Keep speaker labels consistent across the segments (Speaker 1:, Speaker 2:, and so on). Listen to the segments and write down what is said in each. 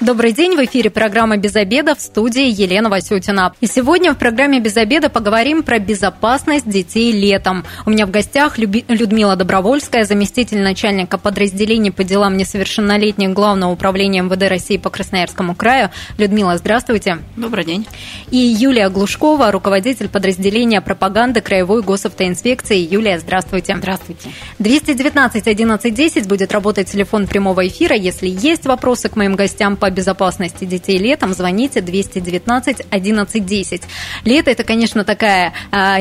Speaker 1: Добрый день, в эфире программа «Без обеда» в студии Елена Васютина. И сегодня в программе «Без обеда» поговорим про безопасность детей летом. У меня в гостях Людмила Добровольская, заместитель начальника подразделения по делам несовершеннолетних Главного управления МВД России по Красноярскому краю. Людмила, здравствуйте.
Speaker 2: Добрый день.
Speaker 1: И Юлия Глушкова, руководитель подразделения пропаганды Краевой госавтоинспекции. Юлия, здравствуйте.
Speaker 2: Здравствуйте.
Speaker 1: 219 11 10 будет работать телефон прямого эфира. Если есть вопросы к моим гостям по безопасности детей летом, звоните 219 11 10. Лето – это, конечно, такая а,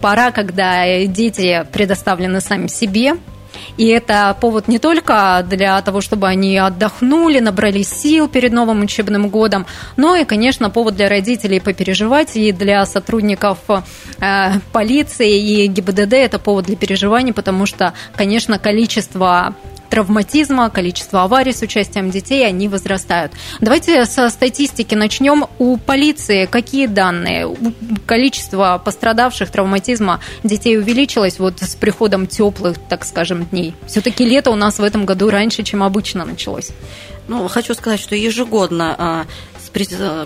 Speaker 1: пора, когда дети предоставлены сами себе, и это повод не только для того, чтобы они отдохнули, набрали сил перед новым учебным годом, но и, конечно, повод для родителей попереживать, и для сотрудников э, полиции и ГИБДД это повод для переживаний, потому что, конечно, количество травматизма, количество аварий с участием детей, они возрастают. Давайте со статистики начнем. У полиции какие данные? Количество пострадавших травматизма детей увеличилось вот с приходом теплых, так скажем, дней. Все-таки лето у нас в этом году раньше, чем обычно началось.
Speaker 2: Ну, хочу сказать, что ежегодно а,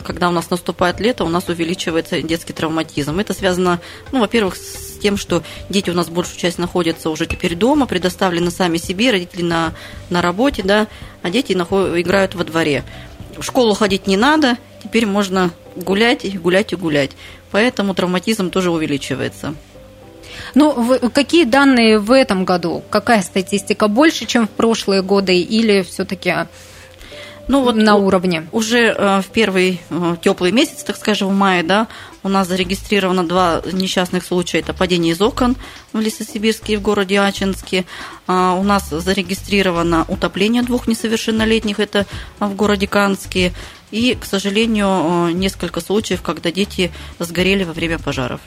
Speaker 2: когда у нас наступает лето, у нас увеличивается детский травматизм. Это связано, ну, во-первых, с тем, что дети у нас большую часть находятся уже теперь дома, предоставлены сами себе, родители на, на работе, да, а дети наход, играют во дворе. В школу ходить не надо, теперь можно гулять, гулять и гулять. Поэтому травматизм тоже увеличивается.
Speaker 1: Ну, какие данные в этом году? Какая статистика? Больше, чем в прошлые годы или все-таки ну, вот на уровне?
Speaker 2: Уже э, в первый э, теплый месяц, так скажем, в мае, да, у нас зарегистрировано два несчастных случая. Это падение из окон в Лесосибирске и в городе Ачинске. А, у нас зарегистрировано утопление двух несовершеннолетних. Это в городе Канске. И, к сожалению, несколько случаев, когда дети сгорели во время пожаров.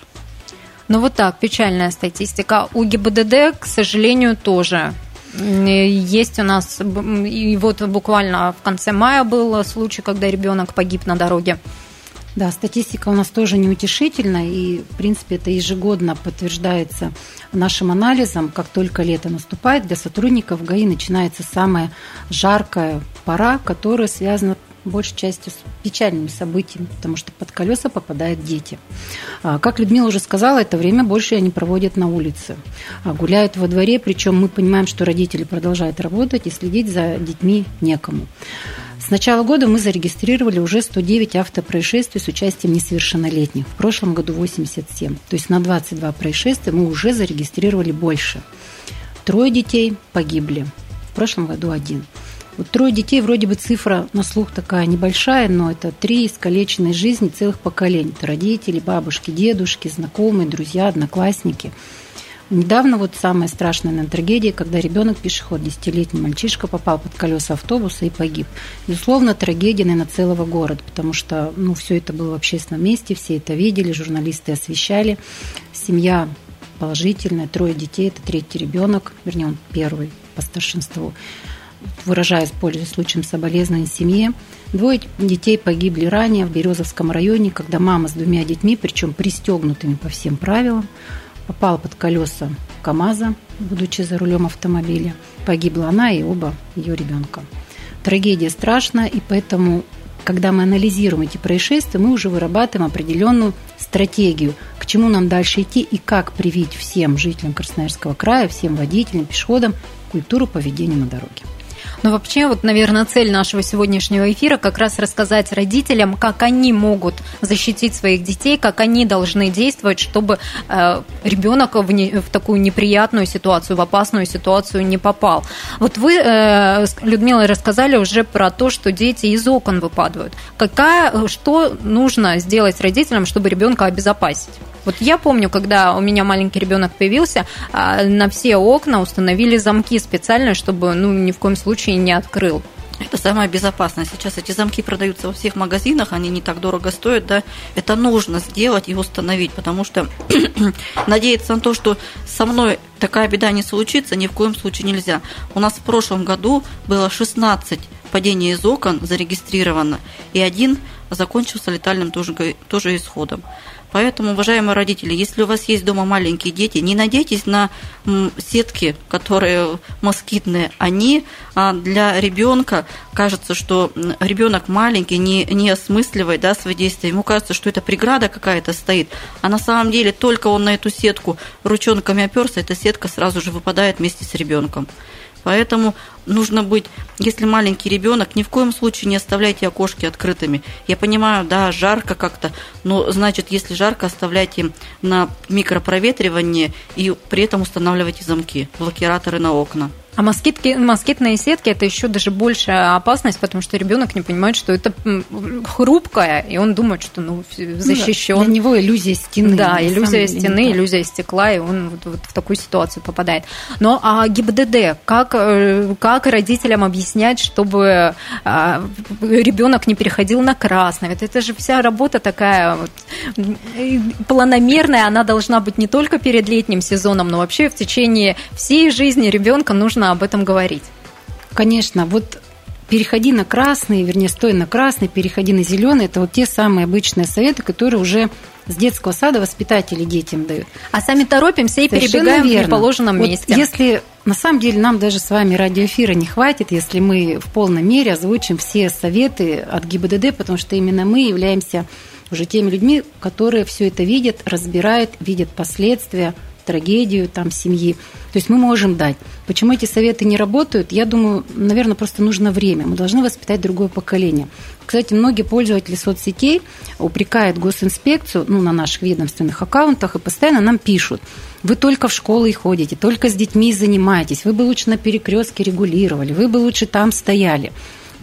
Speaker 1: Ну вот так, печальная статистика. У ГИБДД, к сожалению, тоже есть у нас, и вот буквально в конце мая был случай, когда ребенок погиб на дороге.
Speaker 3: Да, статистика у нас тоже неутешительная, и, в принципе, это ежегодно подтверждается нашим анализом. Как только лето наступает, для сотрудников ГАИ начинается самая жаркая пора, которая связана большей частью с печальными событиями, потому что под колеса попадают дети. А, как Людмила уже сказала, это время больше они проводят на улице, а, гуляют во дворе, причем мы понимаем, что родители продолжают работать и следить за детьми некому. Начала года мы зарегистрировали уже 109 автопроисшествий с участием несовершеннолетних. В прошлом году 87. То есть на 22 происшествия мы уже зарегистрировали больше. Трое детей погибли. В прошлом году один. Вот трое детей, вроде бы цифра на слух такая небольшая, но это три искалеченные жизни целых поколений. Это родители, бабушки, дедушки, знакомые, друзья, одноклассники. Недавно вот самая страшная наверное, трагедия, когда ребенок, пешеход, десятилетний мальчишка, попал под колеса автобуса и погиб. Безусловно, трагедия, наверное, целого города, потому что ну, все это было в общественном месте, все это видели, журналисты освещали. Семья положительная, трое детей, это третий ребенок, вернее, он первый по старшинству выражаясь, пользуясь случаем соболезнования семье. Двое детей погибли ранее в Березовском районе, когда мама с двумя детьми, причем пристегнутыми по всем правилам, попала под колеса КАМАЗа, будучи за рулем автомобиля. Погибла она и оба ее ребенка. Трагедия страшная, и поэтому, когда мы анализируем эти происшествия, мы уже вырабатываем определенную стратегию, к чему нам дальше идти и как привить всем жителям Красноярского края, всем водителям, пешеходам культуру поведения на дороге.
Speaker 1: Ну, вообще, вот, наверное, цель нашего сегодняшнего эфира как раз рассказать родителям, как они могут защитить своих детей, как они должны действовать, чтобы э, ребенок в, не, в такую неприятную ситуацию, в опасную ситуацию не попал. Вот вы, э, Людмила, рассказали уже про то, что дети из окон выпадают. Какая, что нужно сделать родителям, чтобы ребенка обезопасить? Вот я помню, когда у меня маленький ребенок появился, а, на все окна установили замки специально, чтобы ну, ни в коем случае не открыл.
Speaker 2: Это самое безопасное. Сейчас эти замки продаются во всех магазинах, они не так дорого стоят, да. Это нужно сделать и установить, потому что надеяться на то, что со мной такая беда не случится, ни в коем случае нельзя. У нас в прошлом году было 16 падения из окон зарегистрировано, и один закончился летальным тоже, тоже исходом. Поэтому, уважаемые родители, если у вас есть дома маленькие дети, не надейтесь на сетки, которые москитные. Они а, для ребенка кажется, что ребенок маленький, не, не осмысливает да, свои действия. Ему кажется, что это преграда какая-то стоит. А на самом деле только он на эту сетку ручонками оперся, эта сетка сразу же выпадает вместе с ребенком. Поэтому нужно быть, если маленький ребенок, ни в коем случае не оставляйте окошки открытыми. Я понимаю, да, жарко как-то, но значит, если жарко, оставляйте на микропроветривание и при этом устанавливайте замки, блокираторы на окна.
Speaker 1: А москитки, москитные сетки это еще даже большая опасность, потому что ребенок не понимает, что это хрупкое, и он думает, что ну, защищен.
Speaker 3: Ну, для него иллюзия стены.
Speaker 1: Да, иллюзия стены, иллюзия стекла, и он вот, вот в такую ситуацию попадает. Но а ГИБДД, как, э, как родителям объяснять, чтобы а, ребенок не переходил на красный? Ведь это же вся работа такая вот, планомерная, она должна быть не только перед летним сезоном, но вообще в течение всей жизни ребенка нужно нужно об этом говорить.
Speaker 3: Конечно, вот переходи на красный, вернее, стой на красный, переходи на зеленый, это вот те самые обычные советы, которые уже с детского сада воспитатели детям дают.
Speaker 1: А сами торопимся и Совершенно перебегаем верно. в положенном вот месте.
Speaker 3: Если на самом деле нам даже с вами радиоэфира не хватит, если мы в полной мере озвучим все советы от ГИБДД, потому что именно мы являемся уже теми людьми, которые все это видят, разбирают, видят последствия, трагедию там семьи. То есть мы можем дать. Почему эти советы не работают? Я думаю, наверное, просто нужно время. Мы должны воспитать другое поколение. Кстати, многие пользователи соцсетей упрекают госинспекцию ну, на наших ведомственных аккаунтах и постоянно нам пишут. Вы только в школы ходите, только с детьми занимаетесь, вы бы лучше на перекрестке регулировали, вы бы лучше там стояли.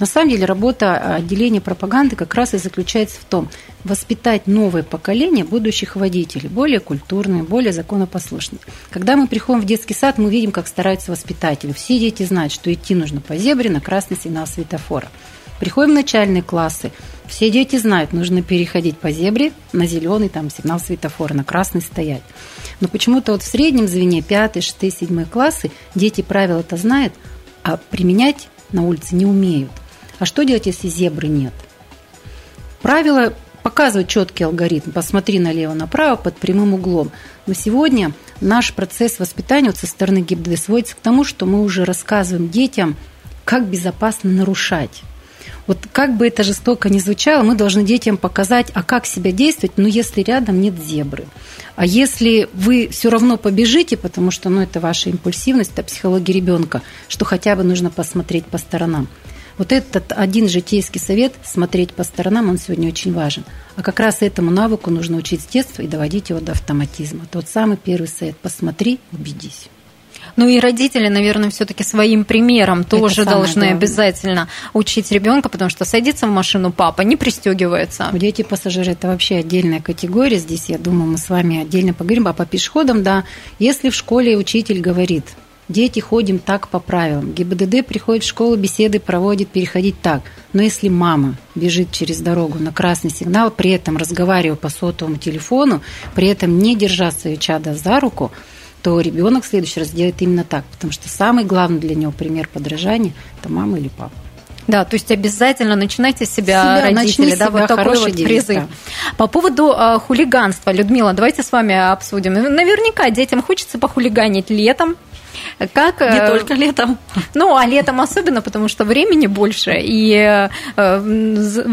Speaker 3: На самом деле работа отделения пропаганды как раз и заключается в том, воспитать новое поколение будущих водителей, более культурные, более законопослушные. Когда мы приходим в детский сад, мы видим, как стараются воспитатели. Все дети знают, что идти нужно по зебре на красный сигнал светофора. Приходим в начальные классы, все дети знают, нужно переходить по зебре на зеленый там сигнал светофора, на красный стоять. Но почему-то вот в среднем звене 5, 6, 7 классы дети правила-то знают, а применять на улице не умеют. А что делать, если зебры нет? Правила показывают четкий алгоритм. Посмотри налево-направо под прямым углом. Но сегодня наш процесс воспитания вот со стороны ГИБДД сводится к тому, что мы уже рассказываем детям, как безопасно нарушать. Вот как бы это жестоко ни звучало, мы должны детям показать, а как себя действовать, ну, если рядом нет зебры. А если вы все равно побежите, потому что ну, это ваша импульсивность, это психология ребенка, что хотя бы нужно посмотреть по сторонам. Вот этот один житейский совет смотреть по сторонам, он сегодня очень важен. А как раз этому навыку нужно учить с детства и доводить его до автоматизма. Тот самый первый совет – посмотри, убедись.
Speaker 1: Ну и родители, наверное, все-таки своим примером тоже должны главное. обязательно учить ребенка, потому что садится в машину папа, не пристегивается.
Speaker 3: Дети пассажиры это вообще отдельная категория. Здесь, я думаю, мы с вами отдельно поговорим. А по пешеходам, да, если в школе учитель говорит, Дети ходим так по правилам. ГИБДД приходит в школу, беседы проводит, переходить так. Но если мама бежит через дорогу на красный сигнал, при этом разговаривая по сотовому телефону, при этом не держа свое чадо за руку, то ребенок в следующий раз делает именно так. Потому что самый главный для него пример подражания – это мама или папа.
Speaker 1: Да, то есть обязательно начинайте с себя, себя родители, да, себя вот такой вот призыв. Да. По поводу э, хулиганства, Людмила, давайте с вами обсудим. Наверняка детям хочется похулиганить летом,
Speaker 2: как... Не э, только летом.
Speaker 1: Ну, а летом особенно, потому что времени больше, и э,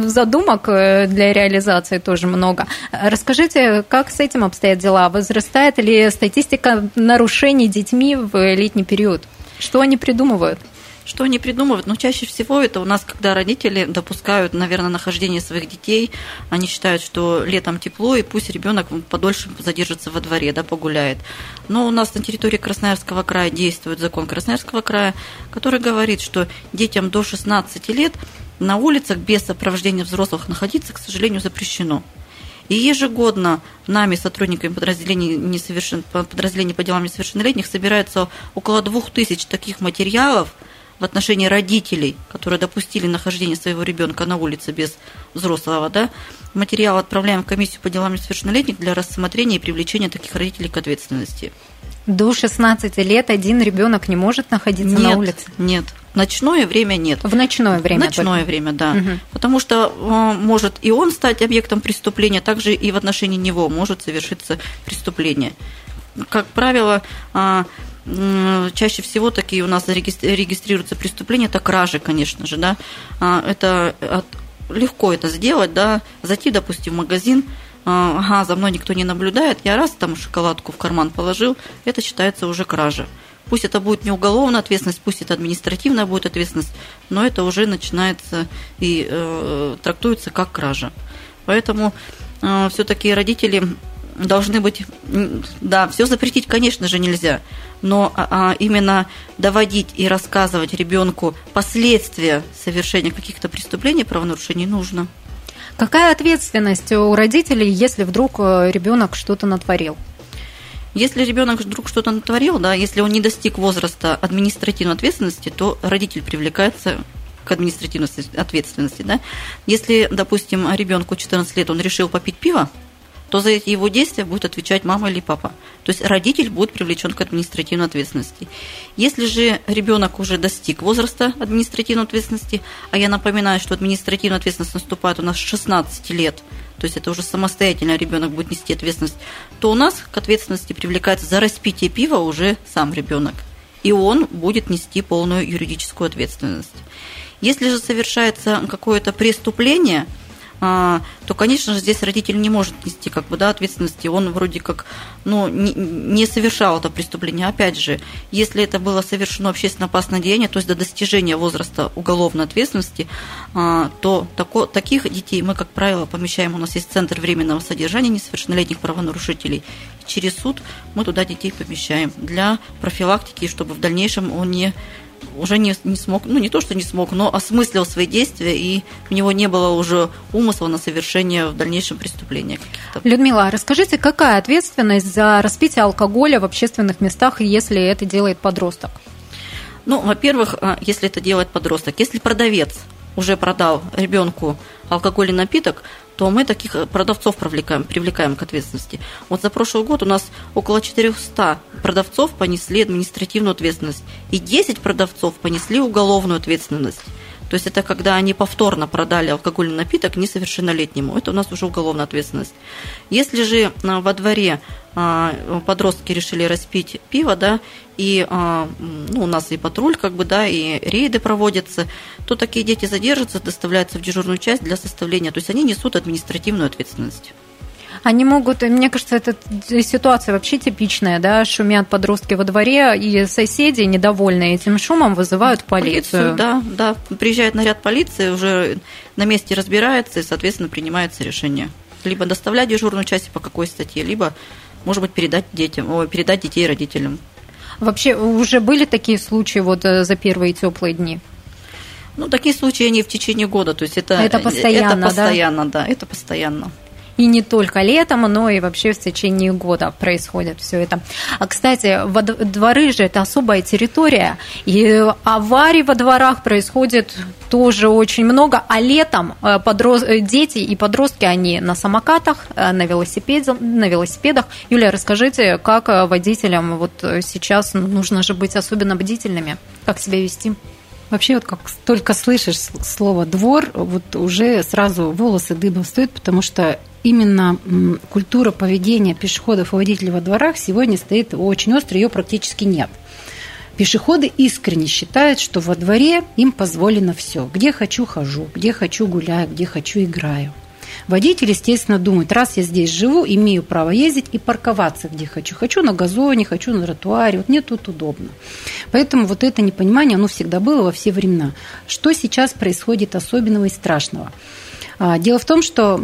Speaker 1: задумок э, для реализации тоже много. Расскажите, как с этим обстоят дела? Возрастает ли статистика нарушений детьми в летний период? Что они придумывают?
Speaker 2: Что они придумывают? Ну, чаще всего это у нас, когда родители допускают, наверное, нахождение своих детей, они считают, что летом тепло, и пусть ребенок подольше задержится во дворе, да, погуляет. Но у нас на территории Красноярского края действует закон Красноярского края, который говорит, что детям до 16 лет на улицах без сопровождения взрослых находиться, к сожалению, запрещено. И ежегодно нами, сотрудниками подразделений, несовершен... подразделений по делам несовершеннолетних, собирается около двух тысяч таких материалов – в отношении родителей, которые допустили нахождение своего ребенка на улице без взрослого, да, материал отправляем в комиссию по делам несовершеннолетних для рассмотрения и привлечения таких родителей к ответственности.
Speaker 1: До 16 лет один ребенок не может находиться
Speaker 2: нет,
Speaker 1: на улице?
Speaker 2: Нет, ночное время нет.
Speaker 1: В ночное время.
Speaker 2: В ночное только. время, да. Угу. Потому что э, может и он стать объектом преступления, также и в отношении него может совершиться преступление. Как правило, э, чаще всего такие у нас регистрируются преступления, это кражи, конечно же, да. А, это легко это сделать, да, зайти, допустим, в магазин, а, ага, за мной никто не наблюдает, я раз там шоколадку в карман положил, это считается уже кража. Пусть это будет не уголовная ответственность, пусть это административная будет ответственность, но это уже начинается и э, трактуется как кража. Поэтому э, все-таки родители должны быть, да, все запретить, конечно же, нельзя, но а, а, именно доводить и рассказывать ребенку последствия совершения каких-то преступлений, правонарушений нужно.
Speaker 1: Какая ответственность у родителей, если вдруг э, ребенок что-то натворил?
Speaker 2: Если ребенок вдруг что-то натворил, да, если он не достиг возраста административной ответственности, то родитель привлекается к административной ответственности. Да? Если, допустим, ребенку 14 лет он решил попить пиво, то за его действия будет отвечать мама или папа. То есть родитель будет привлечен к административной ответственности. Если же ребенок уже достиг возраста административной ответственности, а я напоминаю, что административная ответственность наступает у нас с 16 лет, то есть это уже самостоятельно ребенок будет нести ответственность, то у нас к ответственности привлекается за распитие пива уже сам ребенок. И он будет нести полную юридическую ответственность. Если же совершается какое-то преступление – то, конечно же, здесь родитель не может нести как бы, да, ответственности. Он вроде как ну, не, не совершал это преступление. Опять же, если это было совершено общественно опасное деяние, то есть до достижения возраста уголовной ответственности, а, то тако, таких детей мы, как правило, помещаем. У нас есть центр временного содержания несовершеннолетних правонарушителей. Через суд мы туда детей помещаем для профилактики, чтобы в дальнейшем он не уже не, не смог, ну не то, что не смог, но осмыслил свои действия, и у него не было уже умысла на совершение в дальнейшем преступления.
Speaker 1: Людмила, расскажите, какая ответственность за распитие алкоголя в общественных местах, если это делает подросток?
Speaker 2: Ну, во-первых, а, если это делает подросток, если продавец уже продал ребенку алкогольный напиток, то мы таких э, продавцов привлекаем, привлекаем к ответственности. Вот за прошлый год у нас около 400 продавцов понесли административную ответственность, и 10 продавцов понесли уголовную ответственность. То есть это когда они повторно продали алкогольный напиток несовершеннолетнему. Это у нас уже уголовная ответственность. Если же а, во дворе а, подростки решили распить пиво, да, и а, ну, у нас и патруль, как бы, да, и рейды проводятся, то такие дети задержатся, доставляются в дежурную часть для составления, то есть они несут административную ответственность.
Speaker 1: Они могут, мне кажется, эта ситуация вообще типичная, да, шумят подростки во дворе, и соседи, недовольные этим шумом, вызывают полицию.
Speaker 2: полицию да, да, приезжает наряд полиции, уже на месте разбирается, и, соответственно, принимается решение. Либо доставлять дежурную часть по какой статье, либо, может быть, передать детям, о, передать детей родителям.
Speaker 1: Вообще, уже были такие случаи вот э, за первые теплые дни?
Speaker 2: Ну, такие случаи они в течение года, то есть это,
Speaker 1: это постоянно,
Speaker 2: это постоянно, да? да, это постоянно
Speaker 1: и не только летом, но и вообще в течение года происходит все это. А, кстати, во дворы же это особая территория, и аварий во дворах происходит тоже очень много, а летом э, подрост... дети и подростки, они на самокатах, э, на, велосипеде, на велосипедах. Юлия, расскажите, как э, водителям вот сейчас нужно же быть особенно бдительными, как себя вести?
Speaker 3: Вообще, вот как только слышишь слово «двор», вот уже сразу волосы дыбом стоят, потому что именно культура поведения пешеходов и водителей во дворах сегодня стоит очень остро, ее практически нет. Пешеходы искренне считают, что во дворе им позволено все. Где хочу, хожу, где хочу, гуляю, где хочу, играю. Водитель, естественно, думает, раз я здесь живу, имею право ездить и парковаться где хочу. Хочу на газоне, хочу на тротуаре, вот мне тут удобно. Поэтому вот это непонимание, оно всегда было во все времена. Что сейчас происходит особенного и страшного? А, дело в том, что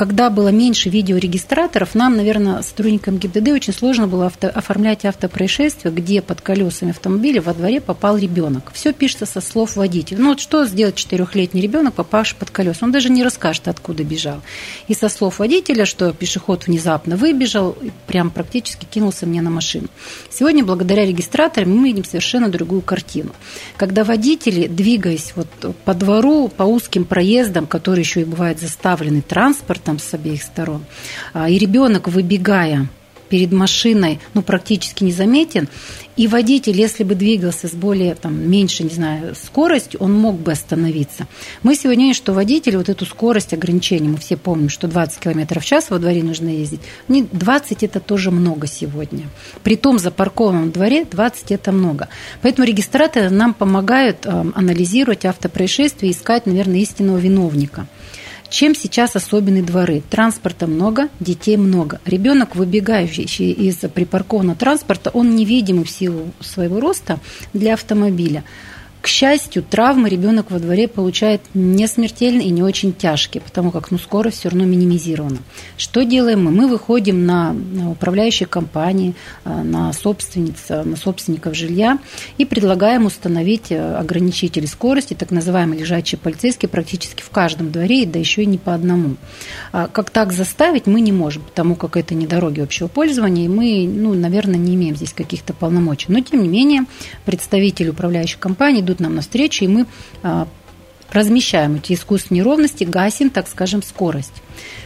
Speaker 3: когда было меньше видеорегистраторов, нам, наверное, сотрудникам ГИБДД очень сложно было авто, оформлять автопроисшествие, где под колесами автомобиля во дворе попал ребенок. Все пишется со слов водителя. Ну вот что сделать четырехлетний ребенок, попавший под колеса? Он даже не расскажет, откуда бежал. И со слов водителя, что пешеход внезапно выбежал, прям практически кинулся мне на машину. Сегодня, благодаря регистраторам, мы видим совершенно другую картину. Когда водители, двигаясь вот по двору, по узким проездам, которые еще и бывают заставлены транспортом, там с обеих сторон. А, и ребенок, выбегая перед машиной ну, практически незаметен. И водитель, если бы двигался с более, там, меньше, не знаю, скоростью, он мог бы остановиться. Мы сегодня видим, что водитель вот эту скорость ограничения, мы все помним, что 20 км в час во дворе нужно ездить. 20 это тоже много сегодня. При том запаркованном дворе 20 это много. Поэтому регистраторы нам помогают э, анализировать автопроисшествия искать, наверное, истинного виновника. Чем сейчас особенны дворы? Транспорта много, детей много. Ребенок, выбегающий из припаркованного транспорта, он невидимый в силу своего роста для автомобиля. К счастью, травмы ребенок во дворе получает не смертельные и не очень тяжкие, потому как ну, скорость все равно минимизирована. Что делаем мы? Мы выходим на, на управляющие компании, э, на собственниц, на собственников жилья и предлагаем установить э, ограничители скорости, так называемые лежачие полицейские, практически в каждом дворе, да еще и не по одному. А как так заставить мы не можем, потому как это не дороги общего пользования, и мы, ну, наверное, не имеем здесь каких-то полномочий. Но, тем не менее, представители управляющих компаний идут нам навстречу, и мы а, размещаем эти искусственные неровности, гасим, так скажем, скорость.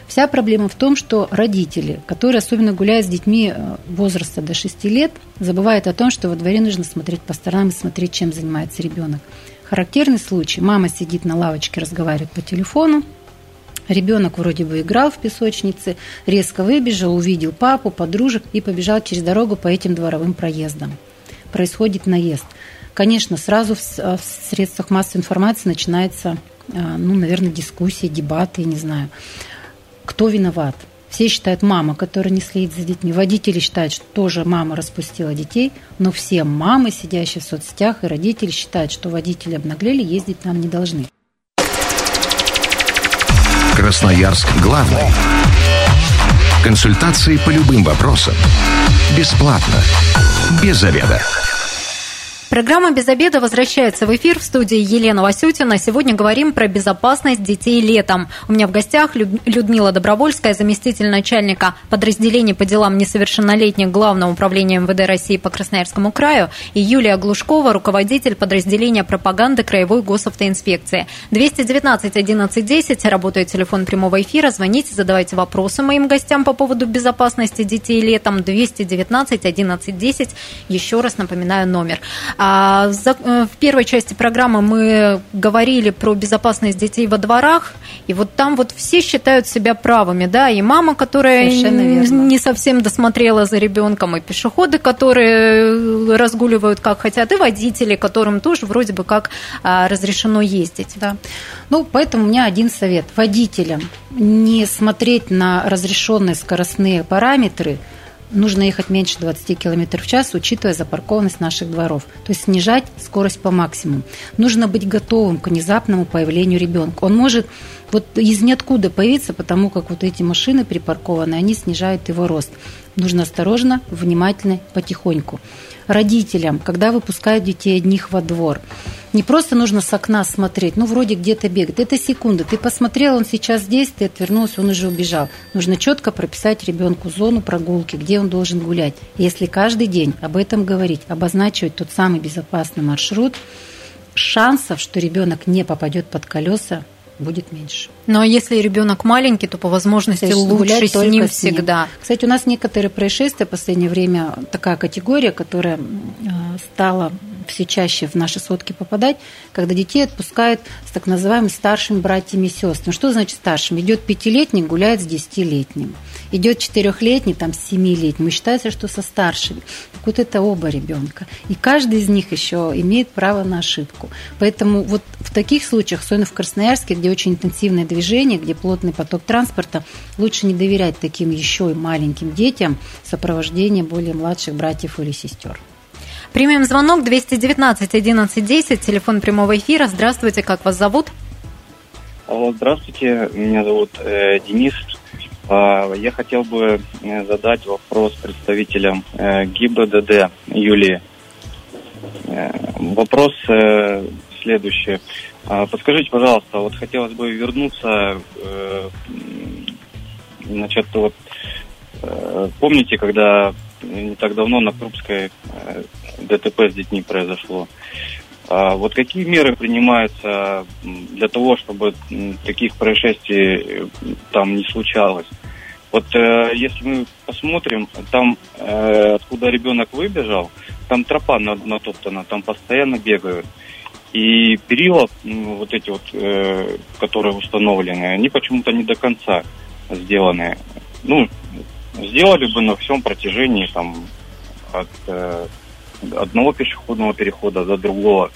Speaker 3: Вся проблема в том, что родители, которые особенно гуляют с детьми а, возраста до 6 лет, забывают о том, что во дворе нужно смотреть по сторонам и смотреть, чем занимается ребенок. Характерный случай. Мама сидит на лавочке, разговаривает по телефону. Ребенок вроде бы играл в песочнице, резко выбежал, увидел папу, подружек и побежал через дорогу по этим дворовым проездам. Происходит наезд. Конечно, сразу в, в средствах массовой информации начинается, а, ну, наверное, дискуссии, дебаты, не знаю. Кто виноват? Все считают мама, которая не следит за детьми. Водители считают, что тоже мама распустила детей. Но все мамы, сидящие в соцсетях, и родители считают, что водители обнаглели, ездить нам не должны.
Speaker 4: Красноярск главный. Консультации по любым вопросам. Бесплатно. Без заведа.
Speaker 1: Программа «Без обеда» возвращается в эфир в студии Елена Васютина. Сегодня говорим про безопасность детей летом. У меня в гостях Людмила Добровольская, заместитель начальника подразделения по делам несовершеннолетних Главного управления МВД России по Красноярскому краю, и Юлия Глушкова, руководитель подразделения пропаганды Краевой госавтоинспекции. 219 11 10, работает телефон прямого эфира. Звоните, задавайте вопросы моим гостям по поводу безопасности детей летом. 219 11 10. Еще раз напоминаю номер. А э, в первой части программы мы говорили про безопасность детей во дворах, и вот там вот все считают себя правыми, да, и мама, которая не совсем досмотрела за ребенком, и пешеходы, которые разгуливают как хотят, и водители, которым тоже вроде бы как а, разрешено ездить.
Speaker 3: Да. Ну, поэтому у меня один совет. Водителям не смотреть на разрешенные скоростные параметры – нужно ехать меньше 20 км в час, учитывая запаркованность наших дворов. То есть снижать скорость по максимуму. Нужно быть готовым к внезапному появлению ребенка. Он может вот из ниоткуда появиться, потому как вот эти машины припаркованы, они снижают его рост. Нужно осторожно, внимательно, потихоньку. Родителям, когда выпускают детей одних во двор, не просто нужно с окна смотреть, ну, вроде где-то бегает. Это секунда. Ты посмотрел, он сейчас здесь, ты отвернулся, он уже убежал. Нужно четко прописать ребенку зону прогулки, где он должен гулять. Если каждый день об этом говорить, обозначивать тот самый безопасный маршрут, шансов, что ребенок не попадет под колеса, будет меньше.
Speaker 1: Ну а если ребенок маленький, то по возможности Кстати, лучше с ним всегда.
Speaker 3: Кстати, у нас некоторые происшествия в последнее время такая категория, которая э, стала все чаще в наши сотки попадать, когда детей отпускают с так называемыми старшими братьями и сестрами. Что значит старшим? Идет пятилетний, гуляет с десятилетним. Идет четырехлетний, там, с семилетним. И считается, что со старшими. Так вот это оба ребенка. И каждый из них еще имеет право на ошибку. Поэтому вот в таких случаях, особенно в Красноярске, где очень интенсивное движение, где плотный поток транспорта, лучше не доверять таким еще и маленьким детям сопровождение более младших братьев или сестер.
Speaker 1: Примем звонок 219 11 10, телефон прямого эфира. Здравствуйте, как вас зовут?
Speaker 5: Алло, здравствуйте, меня зовут э, Денис. Э, я хотел бы э, задать вопрос представителям э, ГИБДД Юлии. Э, вопрос э, следующий. Э, подскажите, пожалуйста, вот хотелось бы вернуться, э, значит, вот э, помните, когда не так давно на Крупской э, ДТП с детьми произошло. А вот какие меры принимаются для того, чтобы таких происшествий там не случалось? Вот э, если мы посмотрим, там, э, откуда ребенок выбежал, там тропа натоптана, там постоянно бегают. И перила, ну, вот эти вот, э, которые установлены, они почему-то не до конца сделаны. Ну, сделали бы на всем протяжении там от э, одного пешеходного перехода до другого.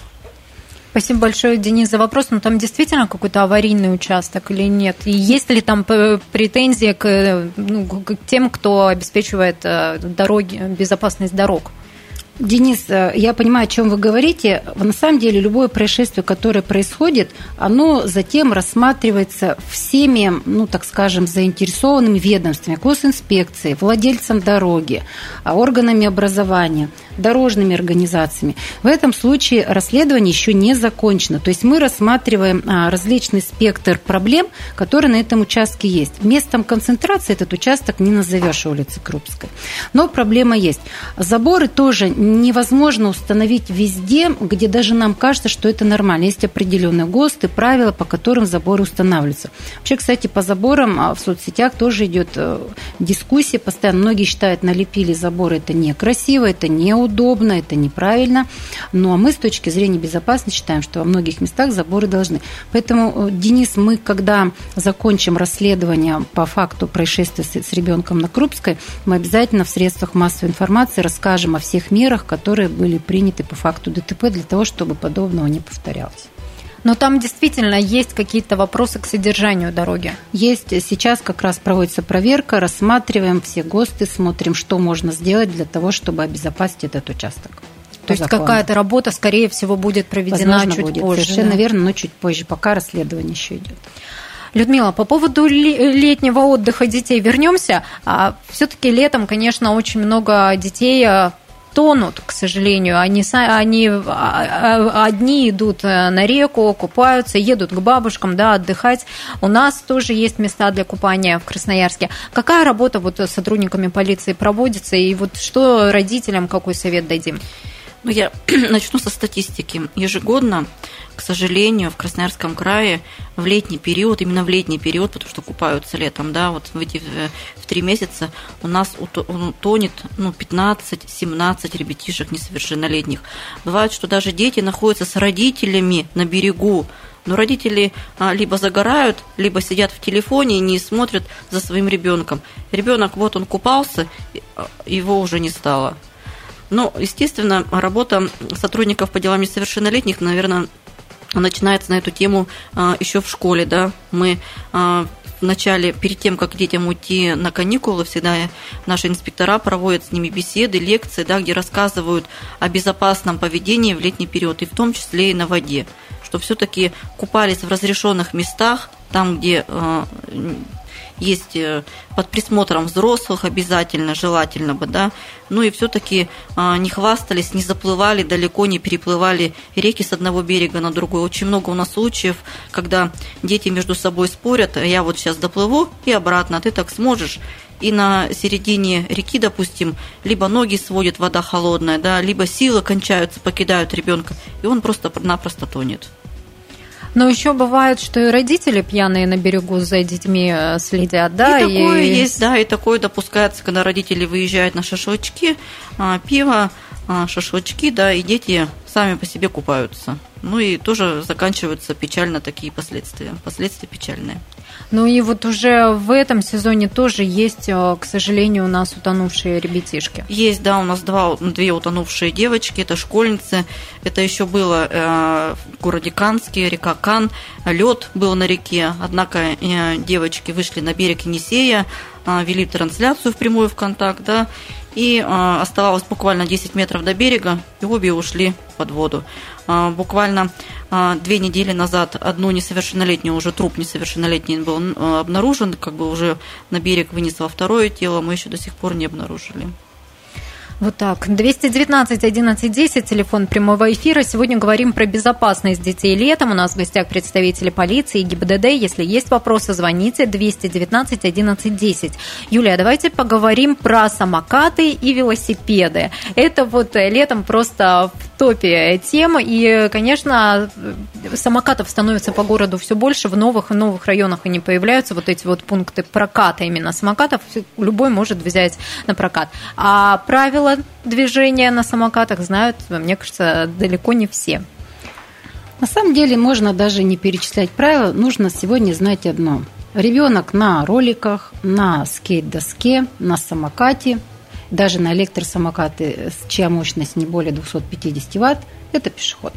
Speaker 1: Спасибо большое, Денис, за вопрос. Но ну, там действительно какой-то аварийный участок или нет? И есть ли там претензии к, ну, к тем, кто обеспечивает э, дороги, безопасность дорог?
Speaker 3: Денис, э, я понимаю, о чем вы говорите. На самом деле, любое происшествие, которое происходит, оно затем рассматривается всеми, ну, так скажем, заинтересованными ведомствами, госинспекцией, владельцем дороги, а, органами образования, дорожными организациями. В этом случае расследование еще не закончено. То есть мы рассматриваем а, различный спектр проблем, которые на этом участке есть. Местом концентрации этот участок не назовешь улицы Крупской. Но проблема есть. Заборы тоже невозможно установить везде, где даже нам кажется, что это нормально. Есть определенные ГОСТы, правила, по которым заборы устанавливаются. Вообще, кстати, по заборам а, в соцсетях тоже идет э, дискуссия постоянно. Многие считают, налепили заборы, это некрасиво, это неудобно, это неправильно. Ну, а мы с точки зрения безопасности считаем, что во многих местах заборы должны. Поэтому, э, Денис, мы, когда закончим расследование по факту происшествия с ребенком на Крупской, мы обязательно в средствах массовой информации расскажем о всех мерах, мерах, которые были приняты по факту ДТП для того, чтобы подобного не повторялось.
Speaker 1: Но там действительно есть какие-то вопросы к содержанию дороги.
Speaker 3: Есть. Сейчас как раз проводится проверка, рассматриваем все ГОСТы, смотрим, что можно сделать для того, чтобы обезопасить этот участок.
Speaker 1: То есть какая-то работа, скорее всего, будет проведена
Speaker 3: Возможно,
Speaker 1: чуть
Speaker 3: будет.
Speaker 1: позже.
Speaker 3: Совершенно да? верно, но чуть позже, пока расследование еще идет.
Speaker 1: Людмила, по поводу летнего отдыха детей вернемся. А все-таки летом, конечно, очень много детей а, тонут, к сожалению. Они, они а, а, одни идут э, на реку, купаются, едут к бабушкам, да, отдыхать. У нас тоже есть места для купания в Красноярске. Какая работа вот с сотрудниками полиции проводится, и вот что родителям, какой совет дадим?
Speaker 2: Ну, я начну со статистики. Ежегодно, к сожалению, в Красноярском крае в летний период, именно в летний период, потому что купаются летом, да, вот в эти в три месяца у нас утонет ну, 15-17 ребятишек несовершеннолетних. Бывает, что даже дети находятся с родителями на берегу, но родители а, либо загорают, либо сидят в телефоне и не смотрят за своим ребенком. Ребенок, вот он купался, а, его уже не стало. Ну, естественно, работа сотрудников по делам несовершеннолетних, наверное, начинается на эту тему а, еще в школе, да. Мы а, в начале, перед тем, как детям уйти на каникулы, всегда наши инспектора проводят с ними беседы, лекции, да, где рассказывают о безопасном поведении в летний период, и в том числе и на воде, что все-таки купались в разрешенных местах, там, где а, есть э, под присмотром взрослых обязательно, желательно бы, да, ну и все-таки а, не хвастались, не заплывали далеко, не переплывали реки с одного берега на другой. Очень много у нас случаев, когда дети между собой спорят, «А я вот сейчас доплыву и обратно, а ты так сможешь и на середине реки, допустим, либо ноги сводит вода холодная, да, либо силы кончаются, покидают ребенка, и он просто-напросто тонет.
Speaker 1: Но еще бывает, что и родители пьяные на берегу за детьми э, следят,
Speaker 2: да? И, и такое есть, да, и такое допускается, когда родители выезжают на шашлычки, а, пиво, а, шашлычки, да, и дети сами по себе купаются. Ну и тоже заканчиваются печально такие последствия. Последствия печальные.
Speaker 1: Ну и вот уже в этом сезоне тоже есть, э, к сожалению, у нас утонувшие ребятишки.
Speaker 2: Есть, да, у нас два, две утонувшие девочки, это школьницы. Это еще было э, в городе Канске, река Кан. Лед был на реке, однако э, девочки вышли на берег Енисея, э, вели трансляцию в прямую в контакт, да, и э, оставалось буквально 10 метров до берега, и обе ушли под воду. Э, буквально э, две недели назад одну несовершеннолетнюю, уже труп несовершеннолетний был обнаружен, как бы уже на берег вынесло второе тело, мы еще до сих пор не обнаружили.
Speaker 1: Вот так. 219 11 10, телефон прямого эфира. Сегодня говорим про безопасность детей летом. У нас в гостях представители полиции и ГИБДД. Если есть вопросы, звоните 219 11 10. Юлия, давайте поговорим про самокаты и велосипеды. Это вот летом просто топе тем. И, конечно, самокатов становится по городу все больше. В новых и новых районах они появляются. Вот эти вот пункты проката именно самокатов. Любой может взять на прокат. А правила движения на самокатах знают, мне кажется, далеко не все.
Speaker 3: На самом деле можно даже не перечислять правила. Нужно сегодня знать одно. Ребенок на роликах, на скейт-доске, на самокате – даже на электросамокаты, чья мощность не более 250 ватт, это пешеход.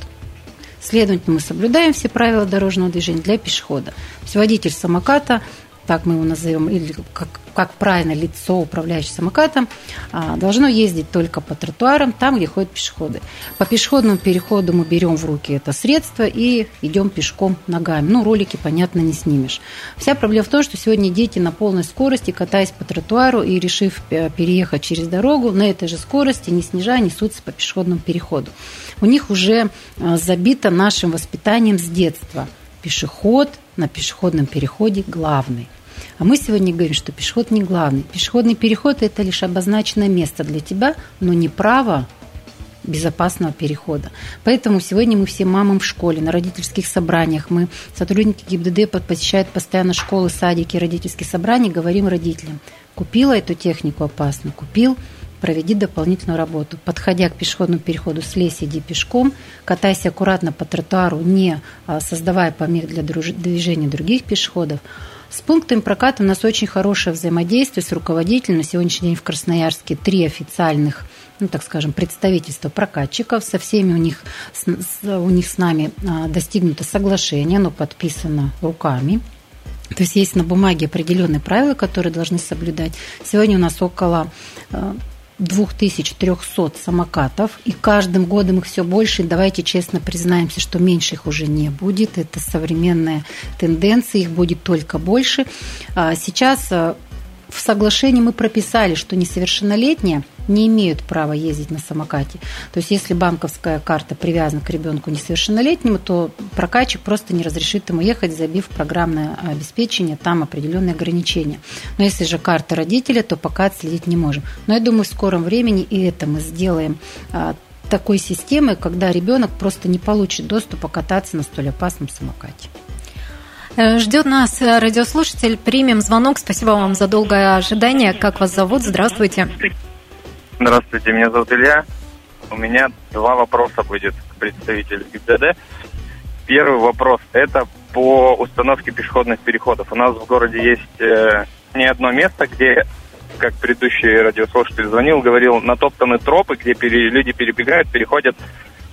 Speaker 3: Следовательно, мы соблюдаем все правила дорожного движения для пешехода. То есть водитель самоката так мы его назовем, или как, как правильно лицо, управляющее самокатом, а, должно ездить только по тротуарам, там, где ходят пешеходы. По пешеходному переходу мы берем в руки это средство и идем пешком ногами. Ну, ролики, понятно, не снимешь. Вся проблема в том, что сегодня дети на полной скорости, катаясь по тротуару и решив э, переехать через дорогу, на этой же скорости, не снижая, несутся по пешеходному переходу. У них уже э, забито нашим воспитанием с детства. Пешеход на пешеходном переходе главный. А мы сегодня говорим, что пешеход не главный. Пешеходный переход – это лишь обозначенное место для тебя, но не право безопасного перехода. Поэтому сегодня мы все мамам в школе, на родительских собраниях, мы, сотрудники ГИБДД, посещают постоянно школы, садики, родительские собрания, говорим родителям, купила эту технику опасную, купил, проведи дополнительную работу. Подходя к пешеходному переходу, слезь, иди пешком, катайся аккуратно по тротуару, не а, создавая помех для движения других пешеходов. С пунктами проката у нас очень хорошее взаимодействие с руководителем. На сегодняшний день в Красноярске три официальных ну, так скажем, представительства прокатчиков. Со всеми у них, у них с нами а, достигнуто соглашение, оно подписано руками. То есть есть на бумаге определенные правила, которые должны соблюдать. Сегодня у нас около а, 2300 самокатов, и каждым годом их все больше. давайте честно признаемся, что меньше их уже не будет. Это современная тенденция, их будет только больше. А сейчас а, в соглашении мы прописали, что несовершеннолетние не имеют права ездить на самокате. То есть, если банковская карта привязана к ребенку несовершеннолетнему, то прокатчик просто не разрешит ему ехать, забив программное обеспечение, там определенные ограничения. Но если же карта родителя, то пока отследить не можем. Но я думаю, в скором времени и это мы сделаем а, такой системой, когда ребенок просто не получит доступа кататься на столь опасном самокате.
Speaker 1: Э, ждет нас э, радиослушатель. Примем звонок. Спасибо вам за долгое ожидание. Как вас зовут? Здравствуйте.
Speaker 6: Здравствуйте, меня зовут Илья. У меня два вопроса будет к представителю ГИБДД. Первый вопрос – это по установке пешеходных переходов. У нас в городе есть э, не одно место, где, как предыдущий радиослушатель звонил, говорил, натоптаны тропы, где пере, люди перебегают, переходят.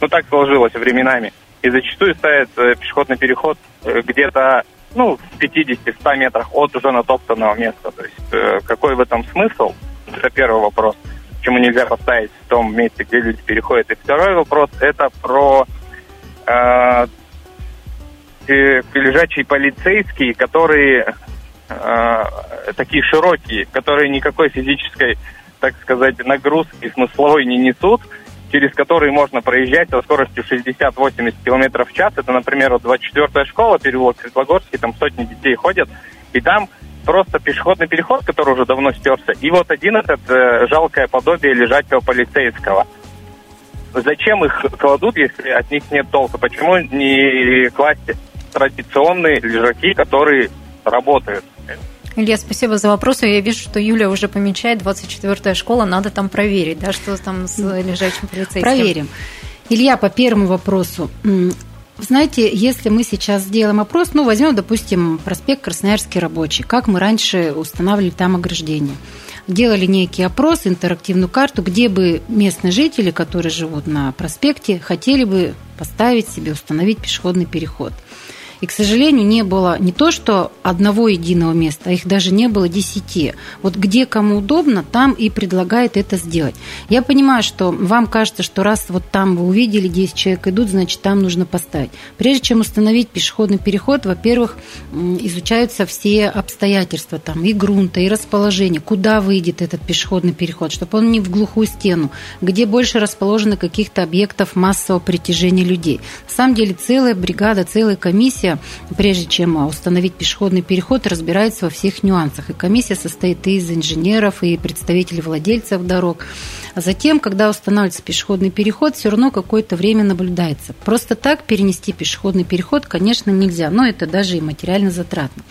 Speaker 6: Ну, так сложилось временами – и зачастую ставят э, пешеходный переход э, где-то ну, в 50-100 метрах от уже натоптанного места. То есть э, какой в этом смысл? Это первый вопрос. Почему нельзя поставить в том месте, где люди переходят? И второй вопрос – это про э, лежачие полицейские, которые э, такие широкие, которые никакой физической, так сказать, нагрузки смысловой не несут – через которые можно проезжать со скоростью 60-80 км в час. Это, например, вот 24-я школа, переулок Светлогорский, там сотни детей ходят, и там просто пешеходный переход, который уже давно стерся, и вот один этот э, жалкое подобие лежачего полицейского. Зачем их кладут, если от них нет толка? Почему не класть традиционные лежаки, которые работают?
Speaker 1: Илья, спасибо за вопрос. Я вижу, что Юля уже помечает 24-я школа, надо там проверить, да, что там с лежачим полицейским.
Speaker 3: Проверим. Илья, по первому вопросу. Знаете, если мы сейчас сделаем опрос, ну, возьмем, допустим, проспект Красноярский рабочий, как мы раньше устанавливали там ограждение. Делали некий опрос, интерактивную карту, где бы местные жители, которые живут на проспекте, хотели бы поставить себе, установить пешеходный переход – и, к сожалению, не было не то, что одного единого места, а их даже не было десяти. Вот где кому удобно, там и предлагает это сделать. Я понимаю, что вам кажется, что раз вот там вы увидели 10 человек идут, значит, там нужно поставить. Прежде чем установить пешеходный переход, во-первых, изучаются все обстоятельства там и грунта, и расположение, куда выйдет этот пешеходный переход, чтобы он не в глухую стену, где больше расположено каких-то объектов массового притяжения людей. На самом деле целая бригада, целая комиссия комиссия, прежде чем установить пешеходный переход, разбирается во всех нюансах. И комиссия состоит и из инженеров, и представителей владельцев дорог. А затем, когда устанавливается пешеходный переход, все равно какое-то время наблюдается. Просто так перенести пешеходный переход, конечно, нельзя, но это даже и материально затратно.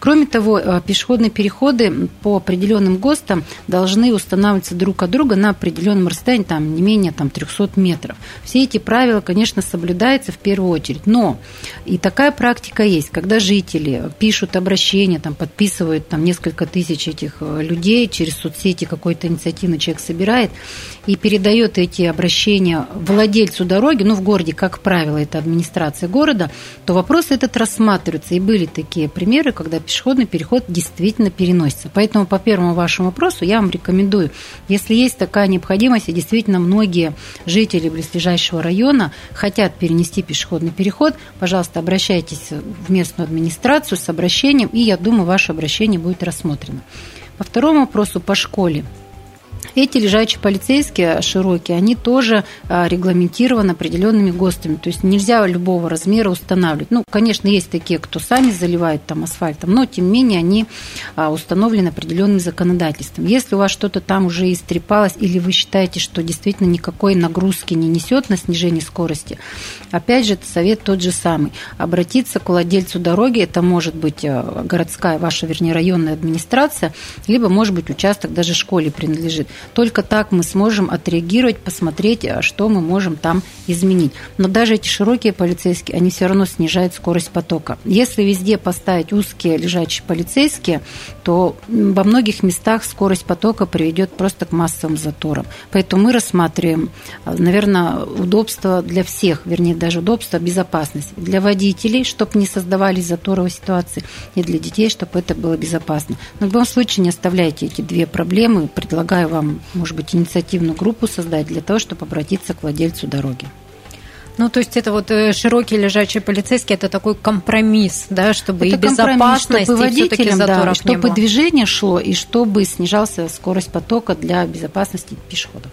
Speaker 3: Кроме того, э, пешеходные переходы по определенным ГОСТам должны устанавливаться друг от друга на определенном расстоянии, там, не менее там, 300 метров. Все эти правила, конечно, соблюдаются в первую очередь. Но и такая практика есть, когда жители пишут обращения, там, подписывают там, несколько тысяч этих э, людей через соцсети, какой-то инициативный человек собирает – и передает эти обращения владельцу дороги, ну, в городе, как правило, это администрация города, то вопрос этот рассматривается. И были такие примеры, когда пешеходный переход действительно переносится. Поэтому по первому вашему вопросу я вам рекомендую, если есть такая необходимость, и действительно многие жители близлежащего района хотят перенести пешеходный переход, пожалуйста, обращайтесь в местную администрацию с обращением, и я думаю, ваше обращение будет рассмотрено. По второму вопросу по школе. Эти лежачие полицейские широкие, они тоже а, регламентированы определенными ГОСТами. То есть нельзя любого размера устанавливать. Ну, конечно, есть такие, кто сами заливают там асфальтом, но тем не менее они а, установлены определенным законодательством. Если у вас что-то там уже истрепалось, или вы считаете, что действительно никакой нагрузки не несет на снижение скорости, опять же, совет тот же самый. Обратиться к владельцу дороги, это может быть а, городская, ваша, вернее, районная администрация, либо, может быть, участок даже школе принадлежит. Только так мы сможем отреагировать, посмотреть, э, что мы можем там изменить. Но даже эти широкие полицейские, они все равно снижают скорость потока. Если везде поставить узкие лежачие полицейские, то во многих местах скорость потока приведет просто к массовым заторам. Поэтому мы рассматриваем, э, наверное, удобство для всех, вернее, даже удобство, безопасность. Для водителей, чтобы не создавались заторовые ситуации, и для детей, чтобы это было безопасно. Но в любом случае не оставляйте эти две проблемы. Предлагаю вам может быть, инициативную группу создать для того, чтобы обратиться к владельцу дороги.
Speaker 1: Ну, то есть это вот э, широкий лежачий полицейский, это такой компромисс, да, чтобы это и безопасность,
Speaker 3: чтобы водителям, да, чтобы движение шло и чтобы снижался скорость потока для безопасности пешеходов.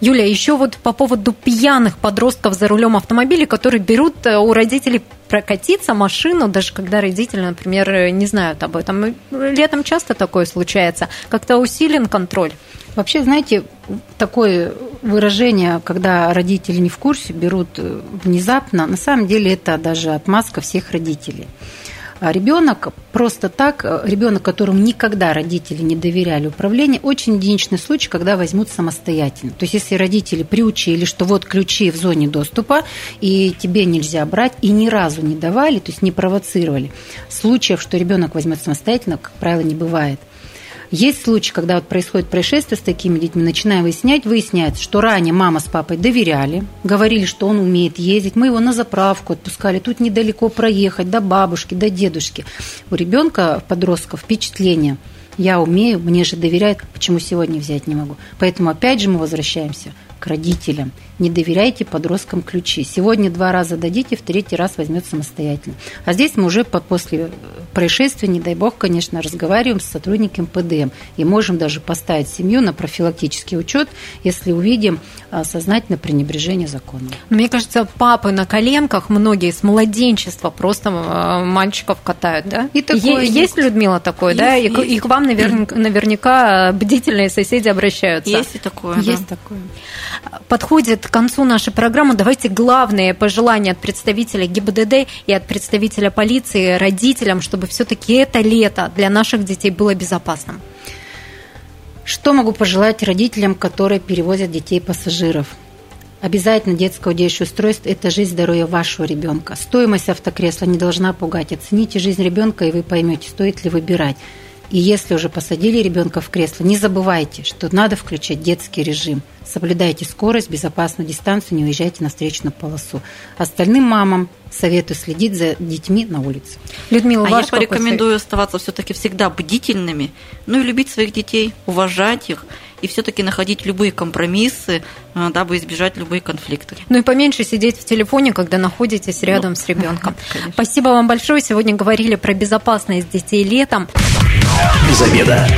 Speaker 1: Юлия, еще вот по поводу пьяных подростков за рулем автомобиля, которые берут э, у родителей прокатиться машину, даже когда родители, например, не знают об этом. Летом часто такое случается. Как-то усилен контроль.
Speaker 3: Вообще, знаете, такое выражение, когда родители не в курсе, берут э, внезапно, на самом деле это даже отмазка всех родителей. А ребенок просто так, э, ребенок, которому никогда родители не доверяли управлению, очень единичный случай, когда возьмут самостоятельно. То есть, если родители приучили, что вот ключи в зоне доступа, и тебе нельзя брать, и ни разу не давали, то есть не провоцировали, случаев, что ребенок возьмет самостоятельно, как правило, не бывает. Есть случаи, когда вот происходит происшествие с такими детьми, начинаем выяснять, выясняется, что ранее мама с папой доверяли, говорили, что он умеет ездить, мы его на заправку отпускали, тут недалеко проехать, до бабушки, до дедушки. У ребенка, подростка, впечатление – я умею, мне же доверяют, почему сегодня взять не могу. Поэтому опять же мы возвращаемся к родителям. Не доверяйте подросткам ключи. Сегодня два раза дадите, в третий раз возьмет самостоятельно. А здесь мы уже после происшествия, не дай бог, конечно, разговариваем с сотрудником ПДМ и можем даже поставить семью на профилактический учет, если увидим а, сознательное пренебрежение законом.
Speaker 1: Мне кажется, папы на коленках многие с младенчества просто а, мальчиков катают, да? И такое есть, есть Людмила такое, есть, да? Есть. И, и к вам наверняка, наверняка бдительные соседи обращаются.
Speaker 2: Есть и такое.
Speaker 1: Есть да. такое подходит концу нашей программы. Давайте главные пожелания от представителя ГИБДД и от представителя полиции родителям, чтобы все-таки это лето для наших детей было безопасным.
Speaker 3: Что могу пожелать родителям, которые перевозят детей-пассажиров? Обязательно детское удерживающее устройство – это жизнь, здоровье вашего ребенка. Стоимость автокресла не должна пугать. Оцените жизнь ребенка, и вы поймете, стоит ли выбирать. И если уже посадили ребенка в кресло, не забывайте, что надо включать детский режим. Соблюдайте скорость, безопасную дистанцию, не уезжайте на встречную полосу. Остальным мамам советую следить за детьми на улице.
Speaker 2: Людмила, а я порекомендую оставаться все-таки всегда бдительными, ну и любить своих детей, уважать их и все-таки находить любые компромиссы, э, дабы избежать любые конфликты.
Speaker 1: Ну и поменьше сидеть в телефоне, когда находитесь рядом ну, с ребенком. Спасибо вам большое. Сегодня говорили про безопасность детей летом.
Speaker 4: Без обеда.